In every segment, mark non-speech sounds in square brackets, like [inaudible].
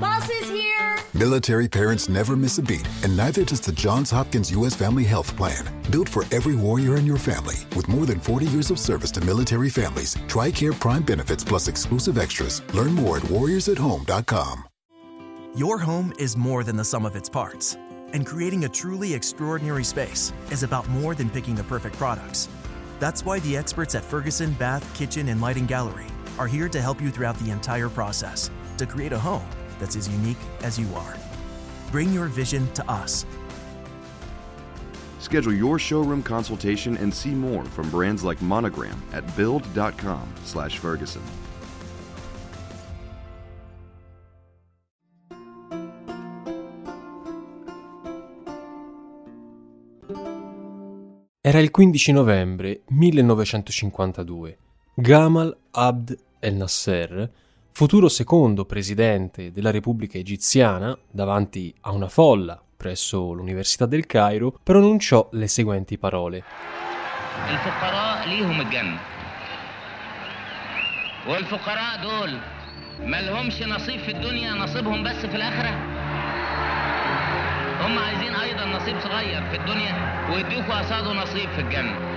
Bus is here! Military parents never miss a beat, and neither does the Johns Hopkins U.S. Family Health Plan. Built for every warrior in your family, with more than 40 years of service to military families, TRICARE Prime benefits plus exclusive extras. Learn more at warriorsathome.com. Your home is more than the sum of its parts, and creating a truly extraordinary space is about more than picking the perfect products. That's why the experts at Ferguson Bath, Kitchen, and Lighting Gallery are here to help you throughout the entire process to create a home that's as unique as you are. Bring your vision to us. Schedule your showroom consultation and see more from brands like Monogram at build.com/ferguson. Era il 15 novembre 1952. Gamal Abd el Nasser, futuro secondo presidente della Repubblica Egiziana, davanti a una folla presso l'Università del Cairo, pronunciò le seguenti parole. الفقراء ليهم الجنة والفقراء دول ما لهمش نصيب في الدنيا نصيبهم بس في الآخرة هم عايزين أيضا نصيب صغير في الدنيا ويديكوا قصاده نصيب في الجنة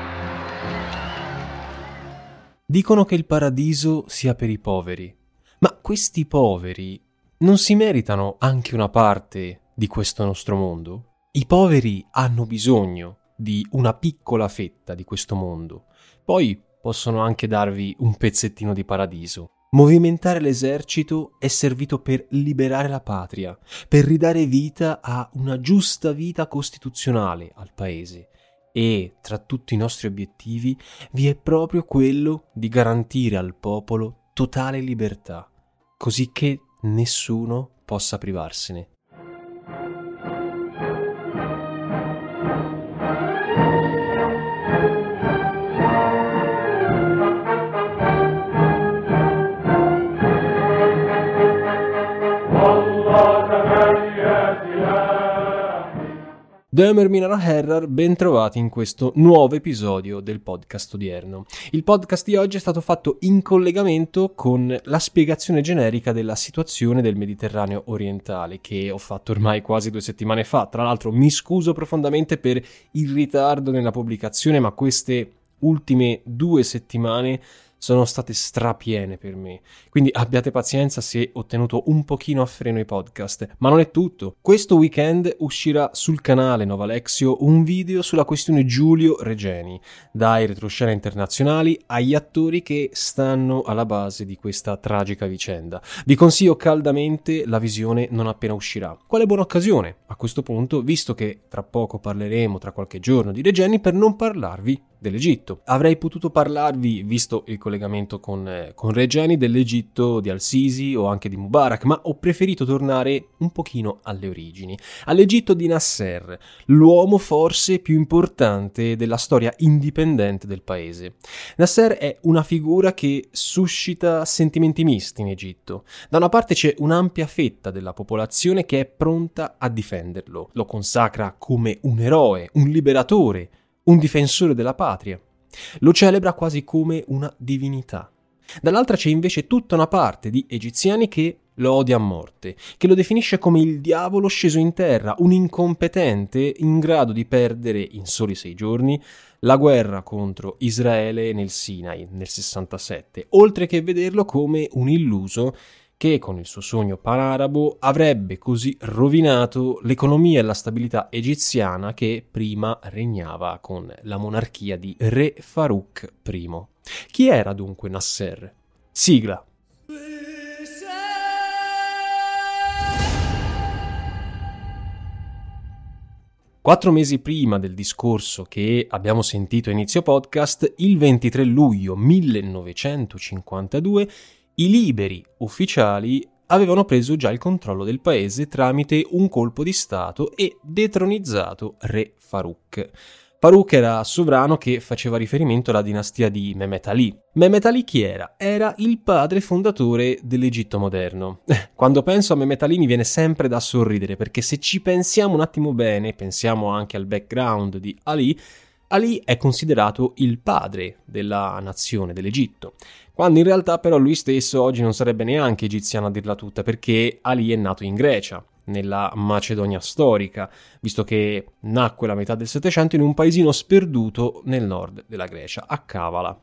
Dicono che il paradiso sia per i poveri, ma questi poveri non si meritano anche una parte di questo nostro mondo? I poveri hanno bisogno di una piccola fetta di questo mondo, poi possono anche darvi un pezzettino di paradiso. Movimentare l'esercito è servito per liberare la patria, per ridare vita a una giusta vita costituzionale al paese. E tra tutti i nostri obiettivi vi è proprio quello di garantire al popolo totale libertà, così che nessuno possa privarsene. Dömer Minara Herrar, bentrovati in questo nuovo episodio del podcast odierno. Il podcast di oggi è stato fatto in collegamento con la spiegazione generica della situazione del Mediterraneo orientale, che ho fatto ormai quasi due settimane fa. Tra l'altro mi scuso profondamente per il ritardo nella pubblicazione, ma queste ultime due settimane sono state strapiene per me. Quindi abbiate pazienza se ho tenuto un pochino a freno i podcast. Ma non è tutto. Questo weekend uscirà sul canale Nova Lexio un video sulla questione Giulio Regeni, dai retroscena internazionali agli attori che stanno alla base di questa tragica vicenda. Vi consiglio caldamente la visione non appena uscirà. Quale buona occasione a questo punto, visto che tra poco parleremo, tra qualche giorno, di Regeni, per non parlarvi dell'Egitto. Avrei potuto parlarvi, visto il collegamento con, eh, con Regeni, dell'Egitto di Al-Sisi o anche di Mubarak, ma ho preferito tornare un pochino alle origini, all'Egitto di Nasser, l'uomo forse più importante della storia indipendente del paese. Nasser è una figura che suscita sentimenti misti in Egitto. Da una parte c'è un'ampia fetta della popolazione che è pronta a difenderlo, lo consacra come un eroe, un liberatore, un difensore della patria. Lo celebra quasi come una divinità. Dall'altra c'è invece tutta una parte di egiziani che lo odia a morte, che lo definisce come il diavolo sceso in terra, un incompetente in grado di perdere in soli sei giorni la guerra contro Israele nel Sinai nel 67, oltre che vederlo come un illuso che con il suo sogno panarabo avrebbe così rovinato l'economia e la stabilità egiziana che prima regnava con la monarchia di Re Farouk I. Chi era dunque Nasser? Sigla. Quattro mesi prima del discorso che abbiamo sentito a inizio podcast, il 23 luglio 1952, i liberi ufficiali avevano preso già il controllo del paese tramite un colpo di Stato e detronizzato re Farouk. Farouk era sovrano che faceva riferimento alla dinastia di Mehmet Ali. Mehmet Ali chi era? Era il padre fondatore dell'Egitto moderno. [laughs] Quando penso a Mehmet Ali mi viene sempre da sorridere perché se ci pensiamo un attimo bene, pensiamo anche al background di Ali, Ali è considerato il padre della nazione dell'Egitto, quando in realtà però lui stesso oggi non sarebbe neanche egiziano a dirla tutta perché Ali è nato in Grecia, nella Macedonia storica, visto che nacque la metà del Settecento in un paesino sperduto nel nord della Grecia, a Cavala.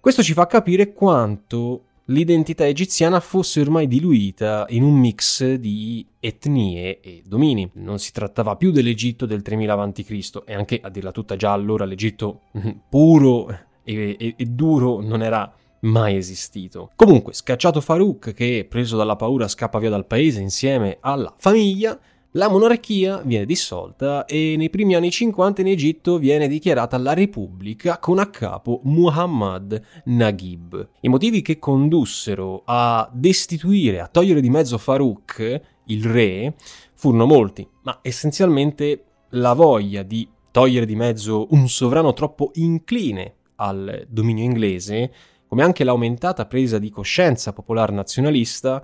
Questo ci fa capire quanto l'identità egiziana fosse ormai diluita in un mix di etnie e domini. Non si trattava più dell'Egitto del 3000 a.C. e anche a dirla tutta già allora l'Egitto puro e, e, e duro non era mai esistito. Comunque, scacciato Farouk, che preso dalla paura scappa via dal paese insieme alla famiglia, la monarchia viene dissolta e nei primi anni 50 in Egitto viene dichiarata la Repubblica con a capo Muhammad Naguib. I motivi che condussero a destituire, a togliere di mezzo Farouk, il re, furono molti, ma essenzialmente la voglia di togliere di mezzo un sovrano troppo incline al dominio inglese, come anche l'aumentata presa di coscienza popolare nazionalista,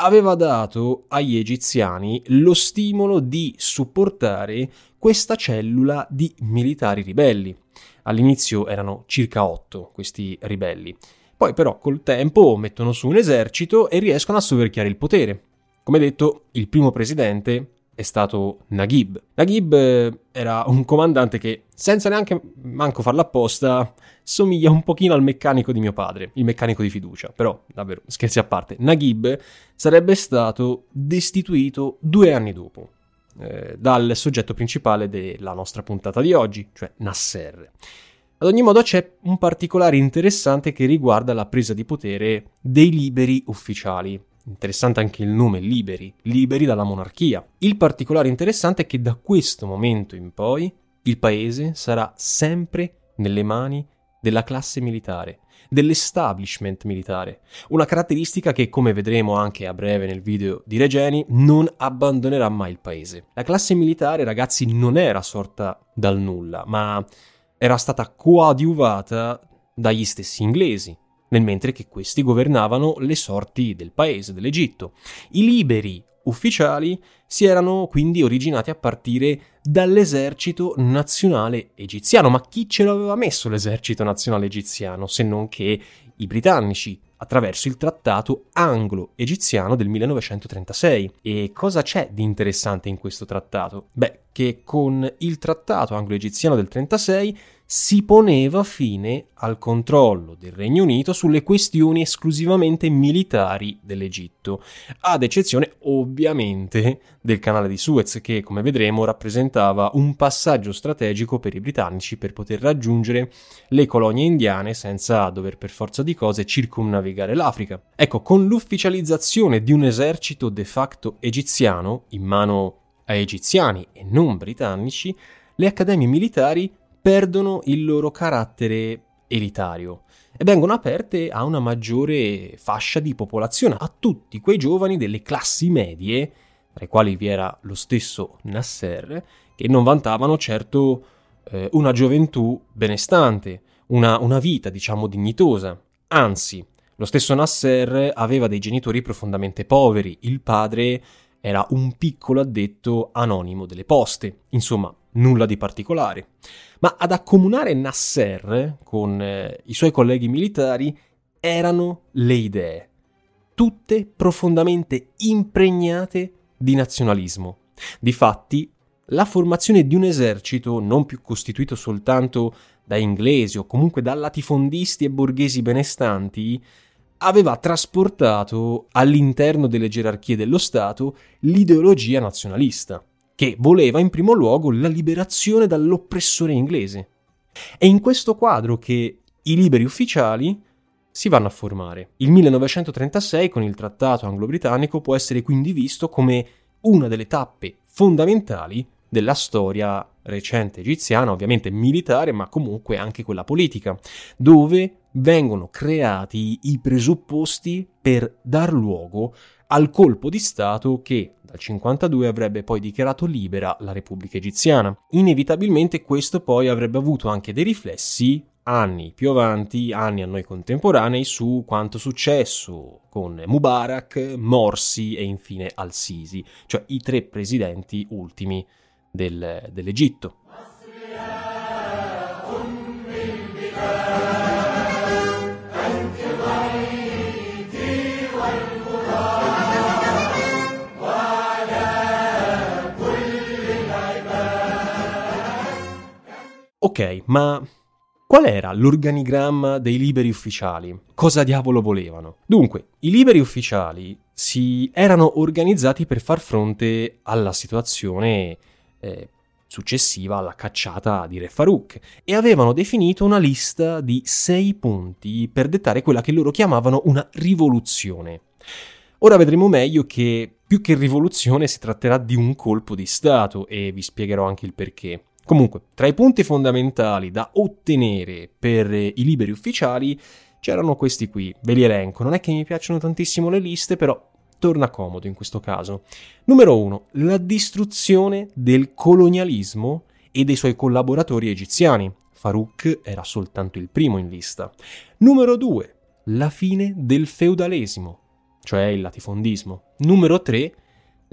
aveva dato agli egiziani lo stimolo di supportare questa cellula di militari ribelli. All'inizio erano circa otto questi ribelli. Poi però col tempo mettono su un esercito e riescono a soverchiare il potere. Come detto, il primo presidente è stato Naguib. Naguib eh, era un comandante che, senza neanche manco farlo apposta, somiglia un pochino al meccanico di mio padre, il meccanico di fiducia. Però, davvero, scherzi a parte, Naguib sarebbe stato destituito due anni dopo eh, dal soggetto principale della nostra puntata di oggi, cioè Nasser. Ad ogni modo c'è un particolare interessante che riguarda la presa di potere dei liberi ufficiali, Interessante anche il nome, liberi, liberi dalla monarchia. Il particolare interessante è che da questo momento in poi il paese sarà sempre nelle mani della classe militare, dell'establishment militare, una caratteristica che, come vedremo anche a breve nel video di Regeni, non abbandonerà mai il paese. La classe militare, ragazzi, non era sorta dal nulla, ma era stata coadiuvata dagli stessi inglesi, nel mentre che questi governavano le sorti del paese, dell'Egitto. I liberi ufficiali si erano quindi originati a partire dall'esercito nazionale egiziano. Ma chi ce l'aveva messo l'esercito nazionale egiziano se non che i britannici? attraverso il trattato anglo-egiziano del 1936. E cosa c'è di interessante in questo trattato? Beh, che con il trattato anglo-egiziano del 1936 si poneva fine al controllo del Regno Unito sulle questioni esclusivamente militari dell'Egitto, ad eccezione ovviamente del canale di Suez che, come vedremo, rappresentava un passaggio strategico per i britannici per poter raggiungere le colonie indiane senza dover per forza di cose circumnavigare l'Africa. Ecco, con l'ufficializzazione di un esercito de facto egiziano in mano a egiziani e non britannici, le accademie militari perdono il loro carattere elitario e vengono aperte a una maggiore fascia di popolazione, a tutti quei giovani delle classi medie, tra i quali vi era lo stesso Nasser, che non vantavano certo eh, una gioventù benestante, una, una vita, diciamo, dignitosa. Anzi, lo stesso Nasser aveva dei genitori profondamente poveri, il padre era un piccolo addetto anonimo delle poste, insomma, nulla di particolare. Ma ad accomunare Nasser con eh, i suoi colleghi militari erano le idee, tutte profondamente impregnate di nazionalismo. Difatti, la formazione di un esercito non più costituito soltanto da inglesi o comunque da latifondisti e borghesi benestanti aveva trasportato all'interno delle gerarchie dello Stato l'ideologia nazionalista che voleva in primo luogo la liberazione dall'oppressore inglese. È in questo quadro che i liberi ufficiali si vanno a formare. Il 1936 con il trattato anglo-britannico può essere quindi visto come una delle tappe fondamentali della storia recente egiziana, ovviamente militare, ma comunque anche quella politica, dove vengono creati i presupposti per dar luogo al colpo di Stato che dal 52 avrebbe poi dichiarato libera la Repubblica Egiziana. Inevitabilmente questo poi avrebbe avuto anche dei riflessi anni più avanti, anni a noi contemporanei, su quanto successo con Mubarak, Morsi e infine Al-Sisi, cioè i tre presidenti ultimi del, dell'Egitto. Ok, ma Qual era l'organigramma dei liberi ufficiali? Cosa diavolo volevano? Dunque, i liberi ufficiali si erano organizzati per far fronte alla situazione eh, successiva alla cacciata di Re Farouk e avevano definito una lista di sei punti per dettare quella che loro chiamavano una rivoluzione. Ora vedremo meglio che più che rivoluzione si tratterà di un colpo di Stato e vi spiegherò anche il perché. Comunque, tra i punti fondamentali da ottenere per i liberi ufficiali c'erano questi qui, ve li elenco. Non è che mi piacciono tantissimo le liste, però torna comodo in questo caso. Numero 1. La distruzione del colonialismo e dei suoi collaboratori egiziani. Farouk era soltanto il primo in lista. Numero 2. La fine del feudalesimo, cioè il latifondismo. Numero 3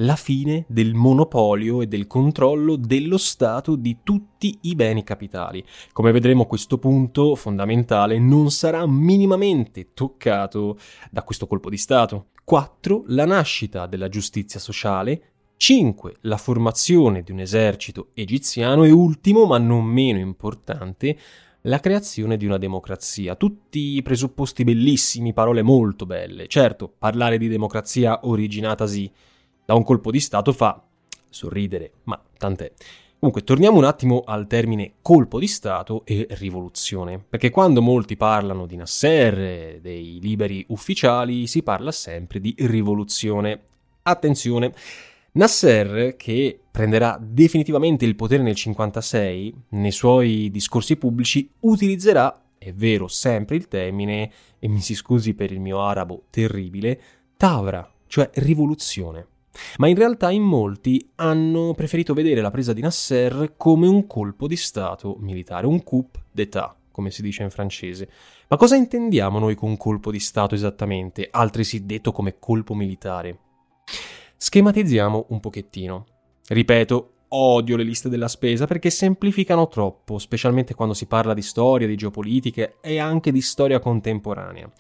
la fine del monopolio e del controllo dello Stato di tutti i beni capitali. Come vedremo questo punto fondamentale non sarà minimamente toccato da questo colpo di Stato. 4. La nascita della giustizia sociale. 5. La formazione di un esercito egiziano e ultimo, ma non meno importante, la creazione di una democrazia. Tutti i presupposti bellissimi, parole molto belle. Certo, parlare di democrazia originatasi da un colpo di Stato fa sorridere, ma tant'è. Comunque, torniamo un attimo al termine colpo di Stato e rivoluzione, perché quando molti parlano di Nasser, dei liberi ufficiali, si parla sempre di rivoluzione. Attenzione, Nasser, che prenderà definitivamente il potere nel 56, nei suoi discorsi pubblici utilizzerà, è vero, sempre il termine, e mi si scusi per il mio arabo terribile, Tavra, cioè rivoluzione. Ma in realtà in molti hanno preferito vedere la presa di Nasser come un colpo di Stato militare, un coup d'état, come si dice in francese. Ma cosa intendiamo noi con colpo di Stato esattamente, altresì detto come colpo militare? Schematizziamo un pochettino. Ripeto, odio le liste della spesa perché semplificano troppo, specialmente quando si parla di storia, di geopolitiche e anche di storia contemporanea.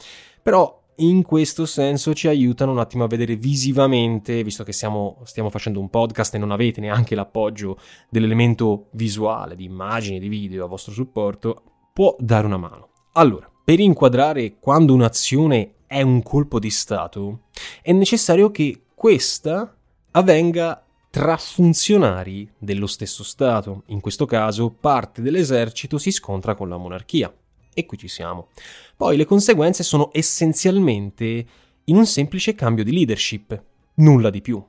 Però in questo senso ci aiutano un attimo a vedere visivamente, visto che siamo, stiamo facendo un podcast e non avete neanche l'appoggio dell'elemento visuale, di immagini, di video a vostro supporto, può dare una mano. Allora, per inquadrare quando un'azione è un colpo di Stato, è necessario che questa avvenga tra funzionari dello stesso Stato. In questo caso parte dell'esercito si scontra con la monarchia. E qui ci siamo. Poi le conseguenze sono essenzialmente in un semplice cambio di leadership, nulla di più.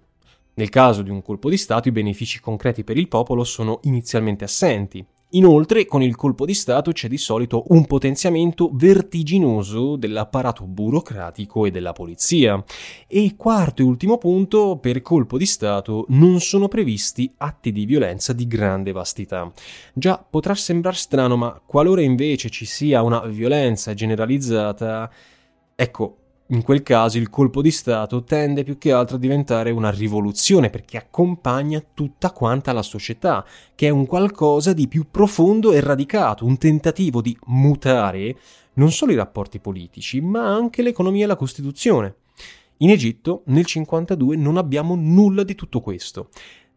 Nel caso di un colpo di Stato i benefici concreti per il popolo sono inizialmente assenti, Inoltre, con il colpo di Stato c'è di solito un potenziamento vertiginoso dell'apparato burocratico e della polizia. E quarto e ultimo punto, per colpo di Stato non sono previsti atti di violenza di grande vastità. Già, potrà sembrare strano, ma qualora invece ci sia una violenza generalizzata, ecco, in quel caso il colpo di Stato tende più che altro a diventare una rivoluzione perché accompagna tutta quanta la società, che è un qualcosa di più profondo e radicato, un tentativo di mutare non solo i rapporti politici, ma anche l'economia e la Costituzione. In Egitto nel 52 non abbiamo nulla di tutto questo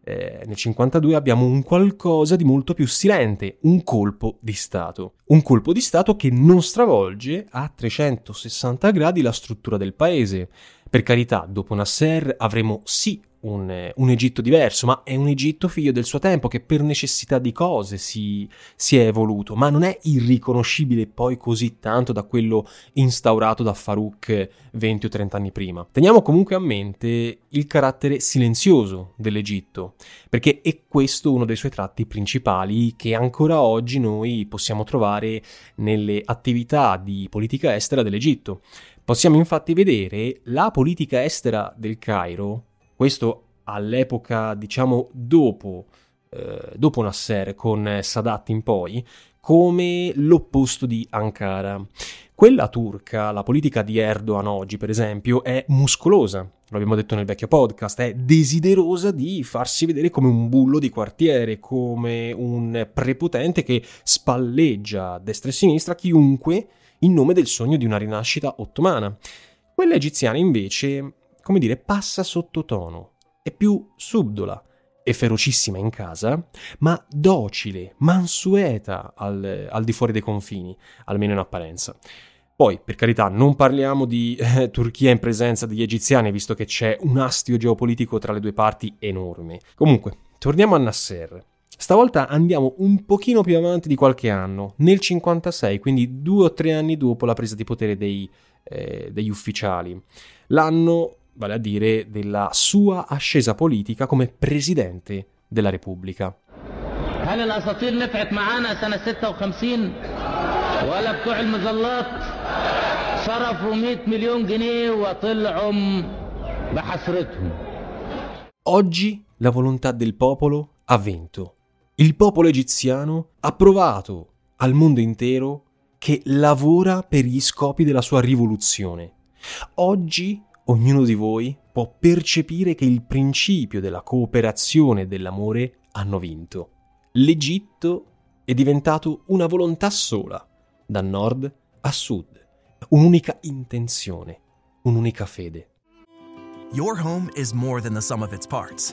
eh, nel 52 abbiamo un qualcosa di molto più silente, un colpo di Stato. Un colpo di Stato che non stravolge a 360 gradi la struttura del paese. Per carità, dopo Nasser avremo sì un, un, Egitto diverso, ma è un Egitto figlio del suo tempo che per necessità di cose si, si, è evoluto, ma non è irriconoscibile poi così tanto da quello instaurato da Farouk 20 o 30 anni prima. Teniamo comunque a mente il carattere silenzioso dell'Egitto, perché è questo uno dei suoi tratti principali che ancora oggi noi possiamo trovare nelle attività di politica estera dell'Egitto. Possiamo infatti vedere la politica estera del Cairo questo all'epoca, diciamo, dopo, eh, dopo Nasser, con Sadat in poi, come l'opposto di Ankara. Quella turca, la politica di Erdogan oggi, per esempio, è muscolosa, lo abbiamo detto nel vecchio podcast, è desiderosa di farsi vedere come un bullo di quartiere, come un prepotente che spalleggia destra e sinistra chiunque in nome del sogno di una rinascita ottomana. Quella egiziana invece come dire, passa sottotono, è più subdola, e ferocissima in casa, ma docile, mansueta al, al di fuori dei confini, almeno in apparenza. Poi, per carità, non parliamo di [laughs] eh, Turchia in presenza degli egiziani, visto che c'è un astio geopolitico tra le due parti enorme. Comunque, torniamo a Nasser. Stavolta andiamo un pochino più avanti di qualche anno, nel 56, quindi due o tre anni dopo la presa di potere dei, eh, degli ufficiali. L'anno, vale a dire, della sua ascesa politica come presidente della Repubblica. هل الاساطير نفعت معانا سنه 56 ولا بتوع المظلات صرفوا 100 مليون جنيه وطلعوا بحسرتهم Oggi la volontà del popolo ha vinto. Il popolo egiziano ha provato al mondo intero che lavora per gli scopi della sua rivoluzione. Oggi ognuno di voi può percepire che il principio della cooperazione e dell'amore hanno vinto. L'Egitto è diventato una volontà sola, da nord a sud, un'unica intenzione, un'unica fede. Your home is more than the sum of its parts,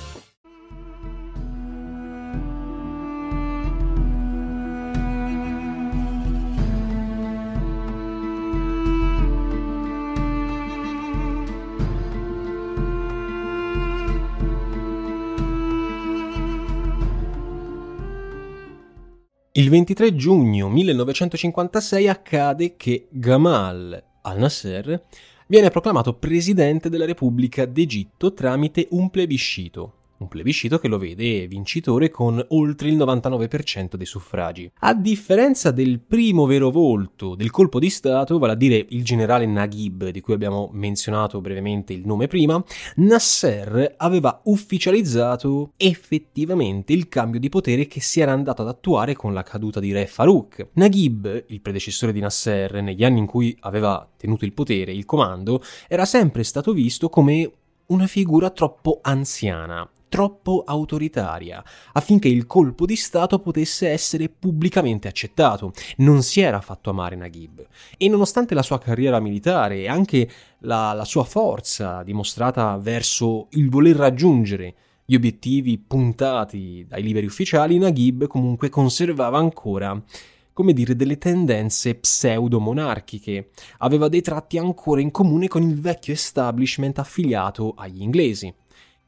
Il 23 giugno 1956 accade che Gamal al-Nasser viene proclamato presidente della Repubblica d'Egitto tramite un plebiscito. Un plebiscito che lo vede vincitore con oltre il 99% dei suffragi. A differenza del primo vero volto del colpo di Stato, vale a dire il generale Naguib, di cui abbiamo menzionato brevemente il nome prima, Nasser aveva ufficializzato effettivamente il cambio di potere che si era andato ad attuare con la caduta di Re Farouk. Naguib, il predecessore di Nasser, negli anni in cui aveva tenuto il potere, il comando, era sempre stato visto come una figura troppo anziana, troppo autoritaria, affinché il colpo di Stato potesse essere pubblicamente accettato. Non si era fatto amare Naguib e nonostante la sua carriera militare e anche la, la sua forza dimostrata verso il voler raggiungere gli obiettivi puntati dai liberi ufficiali, Naguib comunque conservava ancora come dire, delle tendenze pseudo-monarchiche, aveva dei tratti ancora in comune con il vecchio establishment affiliato agli inglesi.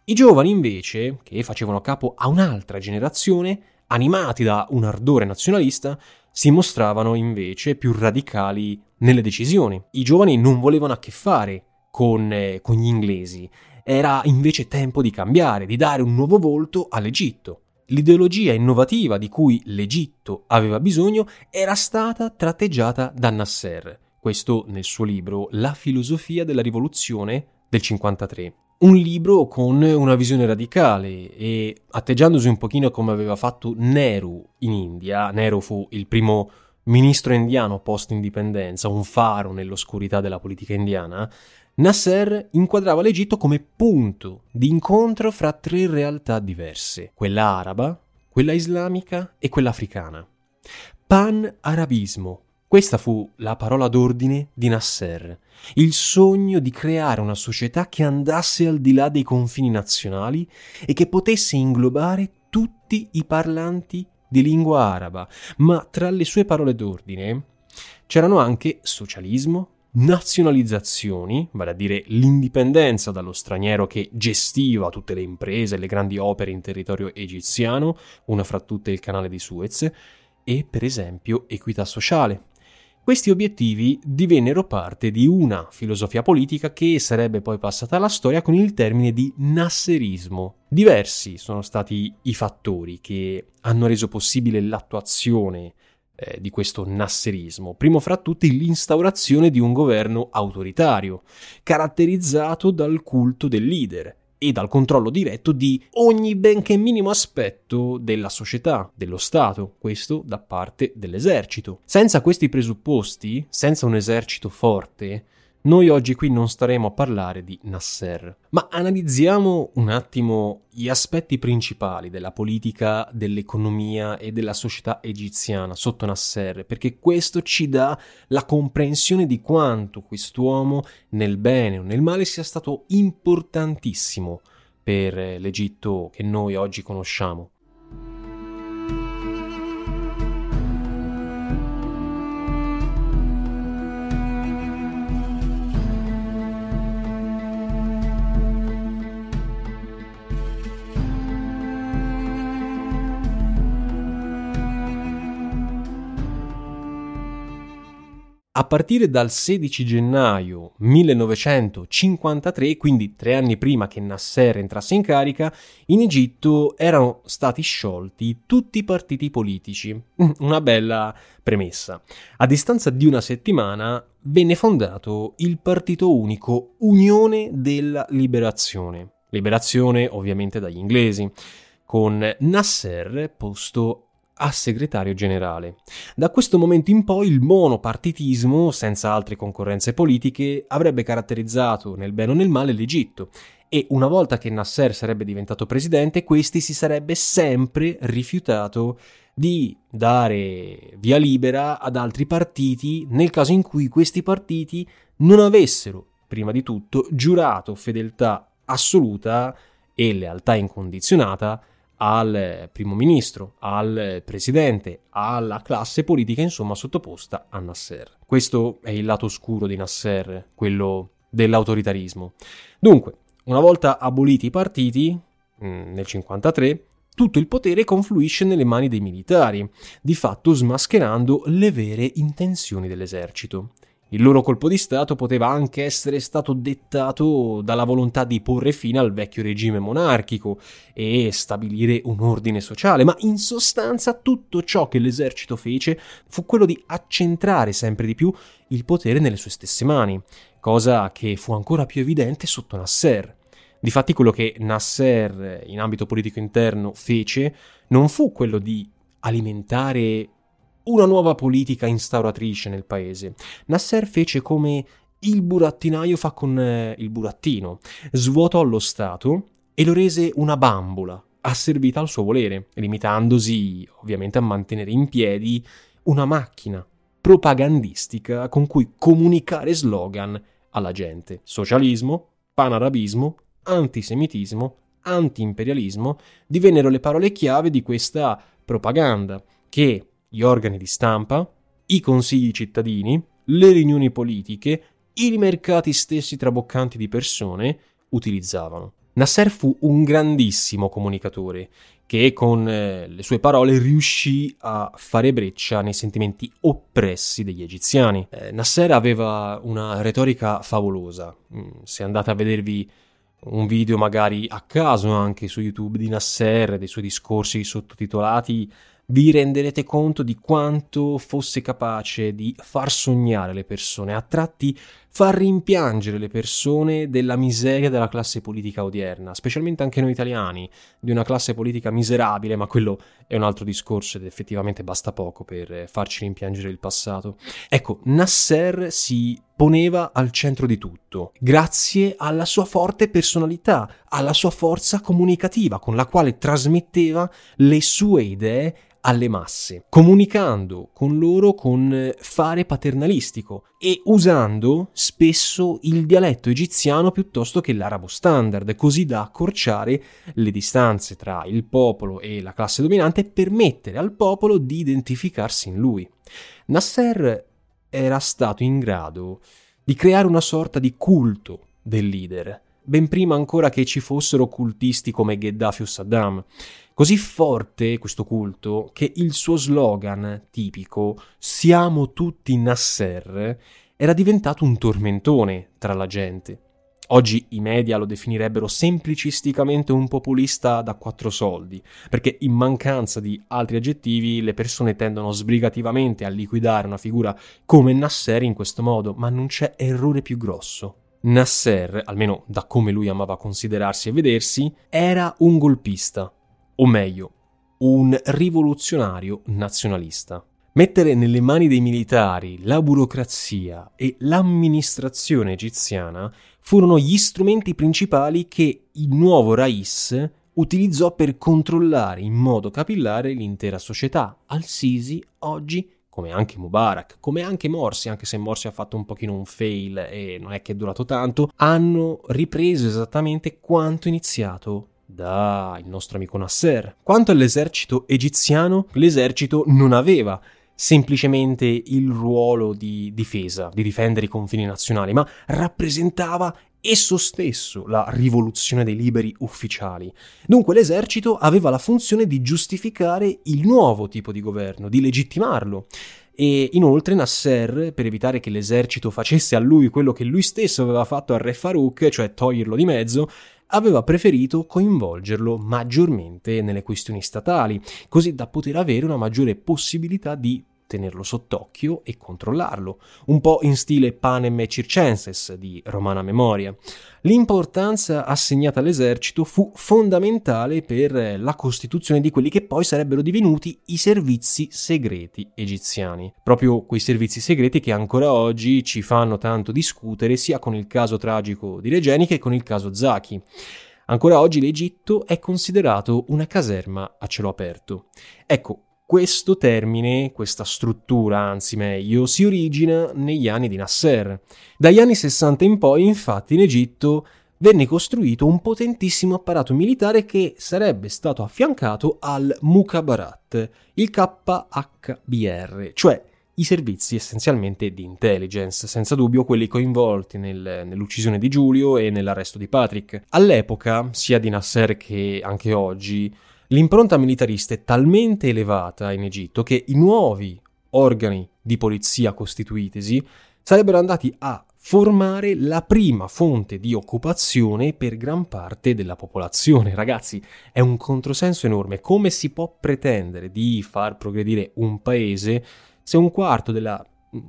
I giovani invece, che facevano capo a un'altra generazione, animati da un ardore nazionalista, si mostravano invece più radicali nelle decisioni. I giovani non volevano a che fare con, eh, con gli inglesi, era invece tempo di cambiare, di dare un nuovo volto all'Egitto. L'ideologia innovativa di cui l'Egitto aveva bisogno era stata tratteggiata da Nasser, questo nel suo libro La filosofia della rivoluzione del 53 un libro con una visione radicale e atteggiandosi un pochino come aveva fatto Nehru in India. Nehru fu il primo ministro indiano post-indipendenza, un faro nell'oscurità della politica indiana. Nasser inquadrava l'Egitto come punto di incontro fra tre realtà diverse, quella araba, quella islamica e quella africana. Pan-arabismo, questa fu la parola d'ordine di Nasser, il sogno di creare una società che andasse al di là dei confini nazionali e che potesse inglobare tutti i parlanti di lingua araba, ma tra le sue parole d'ordine c'erano anche socialismo, nazionalizzazioni, vale a dire l'indipendenza dallo straniero che gestiva tutte le imprese e le grandi opere in territorio egiziano, una fra tutte il canale di Suez, e per esempio equità sociale. Questi obiettivi divennero parte di una filosofia politica che sarebbe poi passata alla storia con il termine di nasserismo. Diversi sono stati i fattori che hanno reso possibile l'attuazione eh, di questo nasserismo. Primo fra tutti l'instaurazione di un governo autoritario, caratterizzato dal culto del leader e dal controllo diretto di ogni benché minimo aspetto della società, dello Stato, questo da parte dell'esercito. Senza questi presupposti, senza un esercito forte, noi oggi qui non staremo a parlare di Nasser, ma analizziamo un attimo gli aspetti principali della politica, dell'economia e della società egiziana sotto Nasser, perché questo ci dà la comprensione di quanto quest'uomo, nel bene o nel male, sia stato importantissimo per l'Egitto che noi oggi conosciamo. A partire dal 16 gennaio 1953, quindi tre anni prima che Nasser entrasse in carica, in Egitto erano stati sciolti tutti i partiti politici. [laughs] Una bella premessa. A distanza di una settimana venne fondato il partito unico Unione della Liberazione. Liberazione ovviamente dagli inglesi, con Nasser posto a segretario generale. Da questo momento in poi il monopartitismo, senza altre concorrenze politiche, avrebbe caratterizzato nel bene o nel male l'Egitto e una volta che Nasser sarebbe diventato presidente, questi si sarebbe sempre rifiutato di dare via libera ad altri partiti nel caso in cui questi partiti non avessero, prima di tutto, giurato fedeltà assoluta e lealtà incondizionata al primo ministro, al presidente, alla classe politica insomma sottoposta a Nasser. Questo è il lato oscuro di Nasser, quello dell'autoritarismo. Dunque, una volta aboliti i partiti, mm, nel 1953, tutto il potere confluisce nelle mani dei militari, di fatto smascherando le vere intenzioni dell'esercito. Il loro colpo di Stato poteva anche essere stato dettato dalla volontà di porre fine al vecchio regime monarchico e stabilire un ordine sociale, ma in sostanza tutto ciò che l'esercito fece fu quello di accentrare sempre di più il potere nelle sue stesse mani, cosa che fu ancora più evidente sotto Nasser. Difatti quello che Nasser in ambito politico interno fece non fu quello di alimentare una nuova politica instauratrice nel paese. Nasser fece come il burattinaio fa con eh, il burattino, svuotò lo Stato e lo rese una bambola, asservita al suo volere, limitandosi ovviamente a mantenere in piedi una macchina propagandistica con cui comunicare slogan alla gente. Socialismo, panarabismo, antisemitismo, antiimperialismo divennero le parole chiave di questa propaganda che gli organi di stampa, i consigli cittadini, le riunioni politiche, i mercati stessi traboccanti di persone utilizzavano. Nasser fu un grandissimo comunicatore che con eh, le sue parole riuscì a fare breccia nei sentimenti oppressi degli egiziani. Eh, Nasser aveva una retorica favolosa. Mm, se andate a vedervi un video magari a caso anche su YouTube di Nasser, dei suoi discorsi sottotitolati, vi renderete conto di quanto fosse capace di far sognare le persone, a tratti far rimpiangere le persone della miseria della classe politica odierna, specialmente anche noi italiani, di una classe politica miserabile, ma quello è un altro discorso ed effettivamente basta poco per farci rimpiangere il passato. Ecco, Nasser si poneva al centro di tutto, grazie alla sua forte personalità, alla sua forza comunicativa con la quale trasmetteva le sue idee alle masse, comunicando con loro con fare paternalistico e usando spesso il dialetto egiziano piuttosto che l'arabo standard, così da accorciare le distanze tra il popolo e la classe dominante e permettere al popolo di identificarsi in lui. Nasser era stato in grado di creare una sorta di culto del leader, ben prima ancora che ci fossero cultisti come Gheddafi o Saddam. Così forte questo culto che il suo slogan tipico Siamo tutti Nasser era diventato un tormentone tra la gente. Oggi i media lo definirebbero semplicisticamente un populista da quattro soldi, perché in mancanza di altri aggettivi le persone tendono sbrigativamente a liquidare una figura come Nasser in questo modo, ma non c'è errore più grosso. Nasser, almeno da come lui amava considerarsi e vedersi, era un golpista, o meglio, un rivoluzionario nazionalista. Mettere nelle mani dei militari la burocrazia e l'amministrazione egiziana furono gli strumenti principali che il nuovo Rais utilizzò per controllare in modo capillare l'intera società. Al-Sisi oggi, come anche Mubarak, come anche Morsi, anche se Morsi ha fatto un pochino un fail e non è che è durato tanto, hanno ripreso esattamente quanto iniziato dal nostro amico Nasser. Quanto all'esercito egiziano, l'esercito non aveva semplicemente il ruolo di difesa, di difendere i confini nazionali, ma rappresentava esso stesso la rivoluzione dei liberi ufficiali. Dunque l'esercito aveva la funzione di giustificare il nuovo tipo di governo, di legittimarlo. E inoltre Nasser, per evitare che l'esercito facesse a lui quello che lui stesso aveva fatto al re Farouk, cioè toglierlo di mezzo, aveva preferito coinvolgerlo maggiormente nelle questioni statali, così da poter avere una maggiore possibilità di tenerlo sott'occhio e controllarlo, un po' in stile panem circenses di romana memoria. L'importanza assegnata all'esercito fu fondamentale per la costituzione di quelli che poi sarebbero divenuti i servizi segreti egiziani. Proprio quei servizi segreti che ancora oggi ci fanno tanto discutere sia con il caso tragico di Regeni che con il caso Zaki. Ancora oggi l'Egitto è considerato una caserma a cielo aperto. Ecco, questo termine, questa struttura, anzi meglio, si origina negli anni di Nasser. Dagli anni 60 in poi, infatti, in Egitto venne costruito un potentissimo apparato militare che sarebbe stato affiancato al Mukabarat, il KHBR, cioè i servizi essenzialmente di intelligence, senza dubbio quelli coinvolti nel, nell'uccisione di Giulio e nell'arresto di Patrick. All'epoca, sia di Nasser che anche oggi, L'impronta militarista è talmente elevata in Egitto che i nuovi organi di polizia costituitesi sarebbero andati a formare la prima fonte di occupazione per gran parte della popolazione. Ragazzi, è un controsenso enorme. Come si può pretendere di far progredire un paese se un quarto della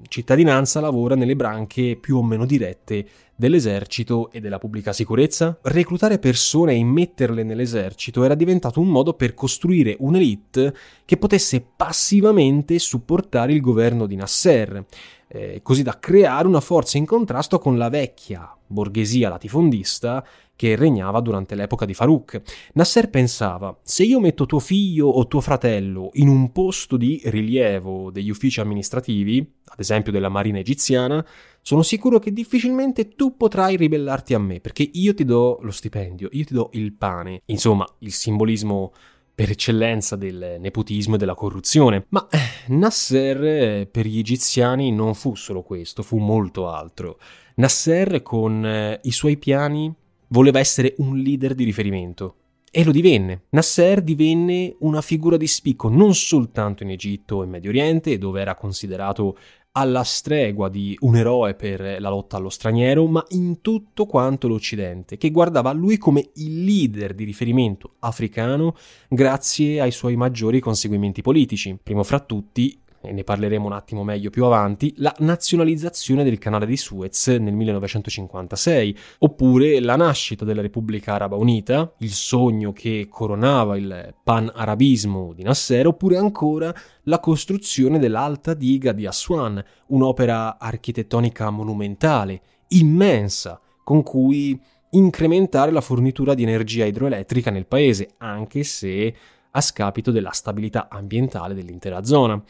cittadinanza lavora nelle branche più o meno dirette dell'esercito e della pubblica sicurezza? Reclutare persone e immetterle nell'esercito era diventato un modo per costruire un'elite che potesse passivamente supportare il governo di Nasser, eh, così da creare una forza in contrasto con la vecchia borghesia latifondista che regnava durante l'epoca di Farouk. Nasser pensava, se io metto tuo figlio o tuo fratello in un posto di rilievo degli uffici amministrativi, ad esempio della marina egiziana, sono sicuro che difficilmente tu potrai ribellarti a me, perché io ti do lo stipendio, io ti do il pane. Insomma, il simbolismo per eccellenza del nepotismo e della corruzione. Ma eh, Nasser eh, per gli egiziani non fu solo questo, fu molto altro. Nasser con eh, i suoi piani voleva essere un leader di riferimento. E lo divenne. Nasser divenne una figura di spicco non soltanto in Egitto e Medio Oriente, dove era considerato alla stregua di un eroe per la lotta allo straniero, ma in tutto quanto l'Occidente, che guardava a lui come il leader di riferimento africano grazie ai suoi maggiori conseguimenti politici. Primo fra tutti e ne parleremo un attimo meglio più avanti, la nazionalizzazione del canale di Suez nel 1956, oppure la nascita della Repubblica Araba Unita, il sogno che coronava il pan-arabismo di Nasser, oppure ancora la costruzione dell'Alta Diga di Aswan, un'opera architettonica monumentale, immensa, con cui incrementare la fornitura di energia idroelettrica nel paese, anche se a scapito della stabilità ambientale dell'intera zona.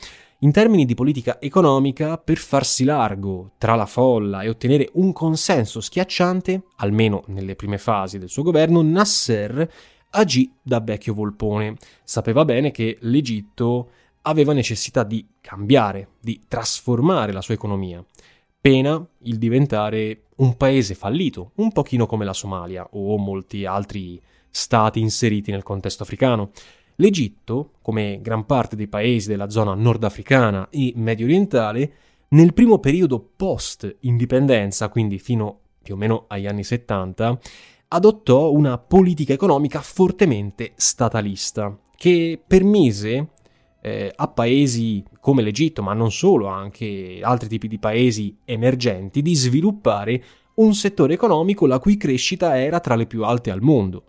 In termini di politica economica, per farsi largo tra la folla e ottenere un consenso schiacciante, almeno nelle prime fasi del suo governo, Nasser agì da vecchio volpone. Sapeva bene che l'Egitto aveva necessità di cambiare, di trasformare la sua economia. pena il diventare un paese fallito, un pochino come la Somalia o molti altri stati inseriti nel contesto africano. L'Egitto, come gran parte dei paesi della zona nordafricana e medio orientale, nel primo periodo post-indipendenza, quindi fino più o meno agli anni 70, adottò una politica economica fortemente statalista, che permise eh, a paesi come l'Egitto, ma non solo, anche altri tipi di paesi emergenti, di sviluppare un settore economico la cui crescita era tra le più alte al mondo.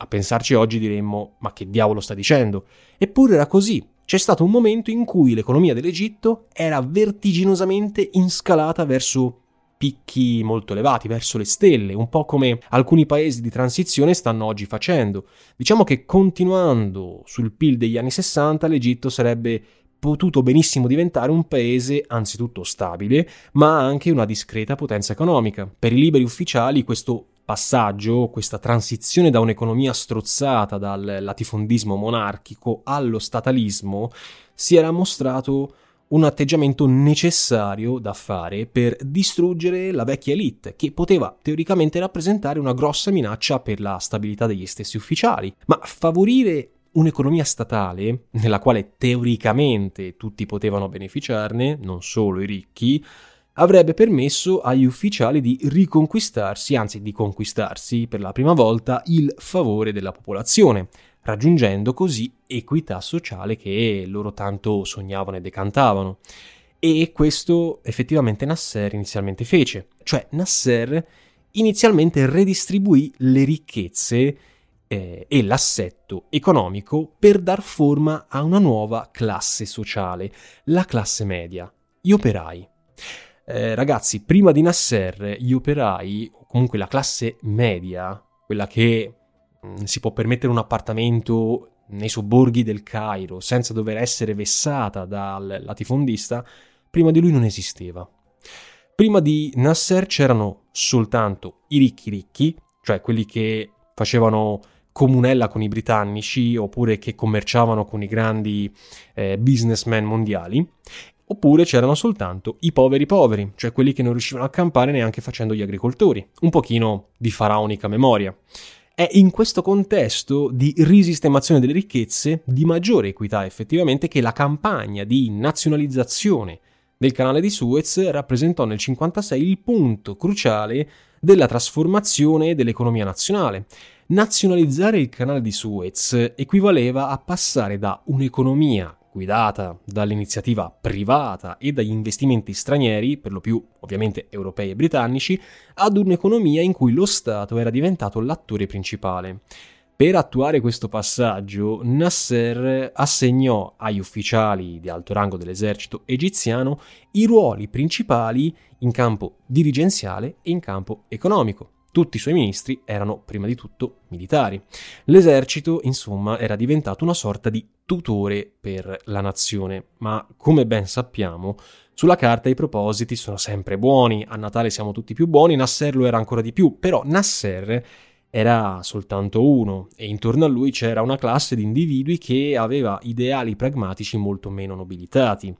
A pensarci oggi diremmo, ma che diavolo sta dicendo? Eppure era così. C'è stato un momento in cui l'economia dell'Egitto era vertiginosamente inscalata verso picchi molto elevati, verso le stelle, un po' come alcuni paesi di transizione stanno oggi facendo. Diciamo che continuando sul PIL degli anni 60 l'Egitto sarebbe potuto benissimo diventare un paese anzitutto stabile, ma anche una discreta potenza economica. Per i liberi ufficiali questo passaggio, questa transizione da un'economia strozzata dal latifondismo monarchico allo statalismo, si era mostrato un atteggiamento necessario da fare per distruggere la vecchia elite, che poteva teoricamente rappresentare una grossa minaccia per la stabilità degli stessi ufficiali, ma favorire un'economia statale, nella quale teoricamente tutti potevano beneficiarne, non solo i ricchi, avrebbe permesso agli ufficiali di riconquistarsi, anzi di conquistarsi per la prima volta, il favore della popolazione, raggiungendo così equità sociale che loro tanto sognavano e decantavano. E questo effettivamente Nasser inizialmente fece, cioè Nasser inizialmente redistribuì le ricchezze eh, e l'assetto economico per dar forma a una nuova classe sociale, la classe media, gli operai. Eh, ragazzi, prima di Nasser, gli operai, o comunque la classe media, quella che Mm, si può permettere un appartamento nei sobborghi del Cairo senza dover essere vessata dal latifondista, prima di lui non esisteva. Prima di Nasser c'erano soltanto i ricchi ricchi, cioè quelli che facevano comunella con i britannici oppure che commerciavano con i grandi eh, businessmen mondiali, oppure c'erano soltanto i poveri poveri, cioè quelli che non riuscivano a campare neanche facendo gli agricoltori, un pochino di faraonica memoria. È in questo contesto di risistemazione delle ricchezze, di maggiore equità effettivamente, che la campagna di nazionalizzazione del canale di Suez rappresentò nel 1956 il punto cruciale della trasformazione dell'economia nazionale. Nazionalizzare il canale di Suez equivaleva a passare da un'economia guidata dall'iniziativa privata e dagli investimenti stranieri, per lo più ovviamente europei e britannici, ad un'economia in cui lo Stato era diventato l'attore principale. Per attuare questo passaggio, Nasser assegnò agli ufficiali di alto rango dell'esercito egiziano i ruoli principali in campo dirigenziale e in campo economico. Tutti i suoi ministri erano prima di tutto militari. L'esercito, insomma, era diventato una sorta di tutore per la nazione, ma come ben sappiamo, sulla carta i propositi sono sempre buoni, a Natale siamo tutti più buoni, Nasser lo era ancora di più, però Nasser era soltanto uno e intorno a lui c'era una classe di individui che aveva ideali pragmatici molto meno nobilitati.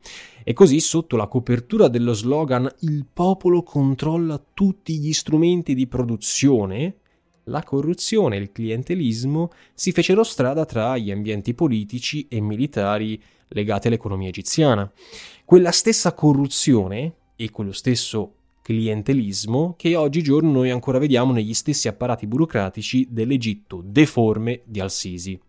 E così sotto la copertura dello slogan Il popolo controlla tutti gli strumenti di produzione, la corruzione e il clientelismo si fecero strada tra gli ambienti politici e militari legati all'economia egiziana. Quella stessa corruzione e quello stesso clientelismo che oggigiorno noi ancora vediamo negli stessi apparati burocratici dell'Egitto deforme di Al-Sisi.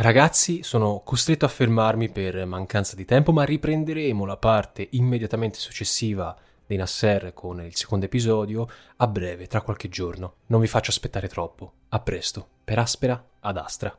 Ragazzi, sono costretto a fermarmi per mancanza di tempo, ma riprenderemo la parte immediatamente successiva di Nasser con il secondo episodio a breve, tra qualche giorno. Non vi faccio aspettare troppo. A presto, per Aspera ad Astra.